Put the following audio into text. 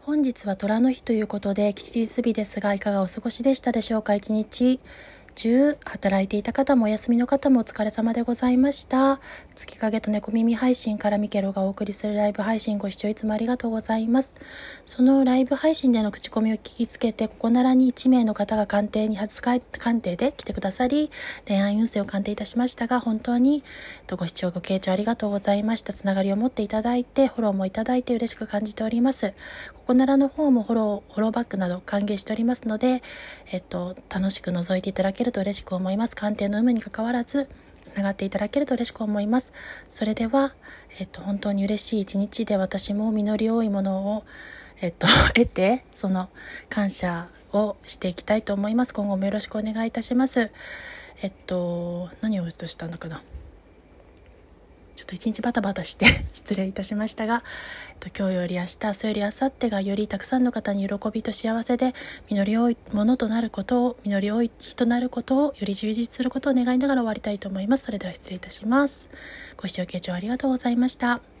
本日は虎の日ということで吉日日ですがいかがお過ごしでしたでしょうか一日。中働いていた方もお休みの方もお疲れ様でございました。月影と猫耳配信からミケロがお送りするライブ配信ご視聴いつもありがとうございます。そのライブ配信での口コミを聞きつけてここならに1名の方が鑑定に初鑑定で来てくださり恋愛運勢を鑑定いたしましたが本当にご視聴ご傾聴ありがとうございました。つながりを持っていただいてフォローもいただいて嬉しく感じております。ここならの方もフォローフォローバックなど歓迎しておりますのでえっと楽しく覗いていただけるると嬉しく思います。鑑定の有無にかかわらず、つながっていただけると嬉しく思います。それでは、えっと、本当に嬉しい一日で私も実り多いものを、えっと、得て、その感謝をしていきたいと思います。今後もよろしくお願いいたします。えっと、何をとしたのかな。ちょっと一日バタバタして 失礼いたしましたが、えっと、今日より明日、明日より明後日がよりたくさんの方に喜びと幸せで、実り多いものとなることを、実り多い日となることを、より充実することを願いながら終わりたいと思います。それでは失礼いたします。ご視聴、傾聴ありがとうございました。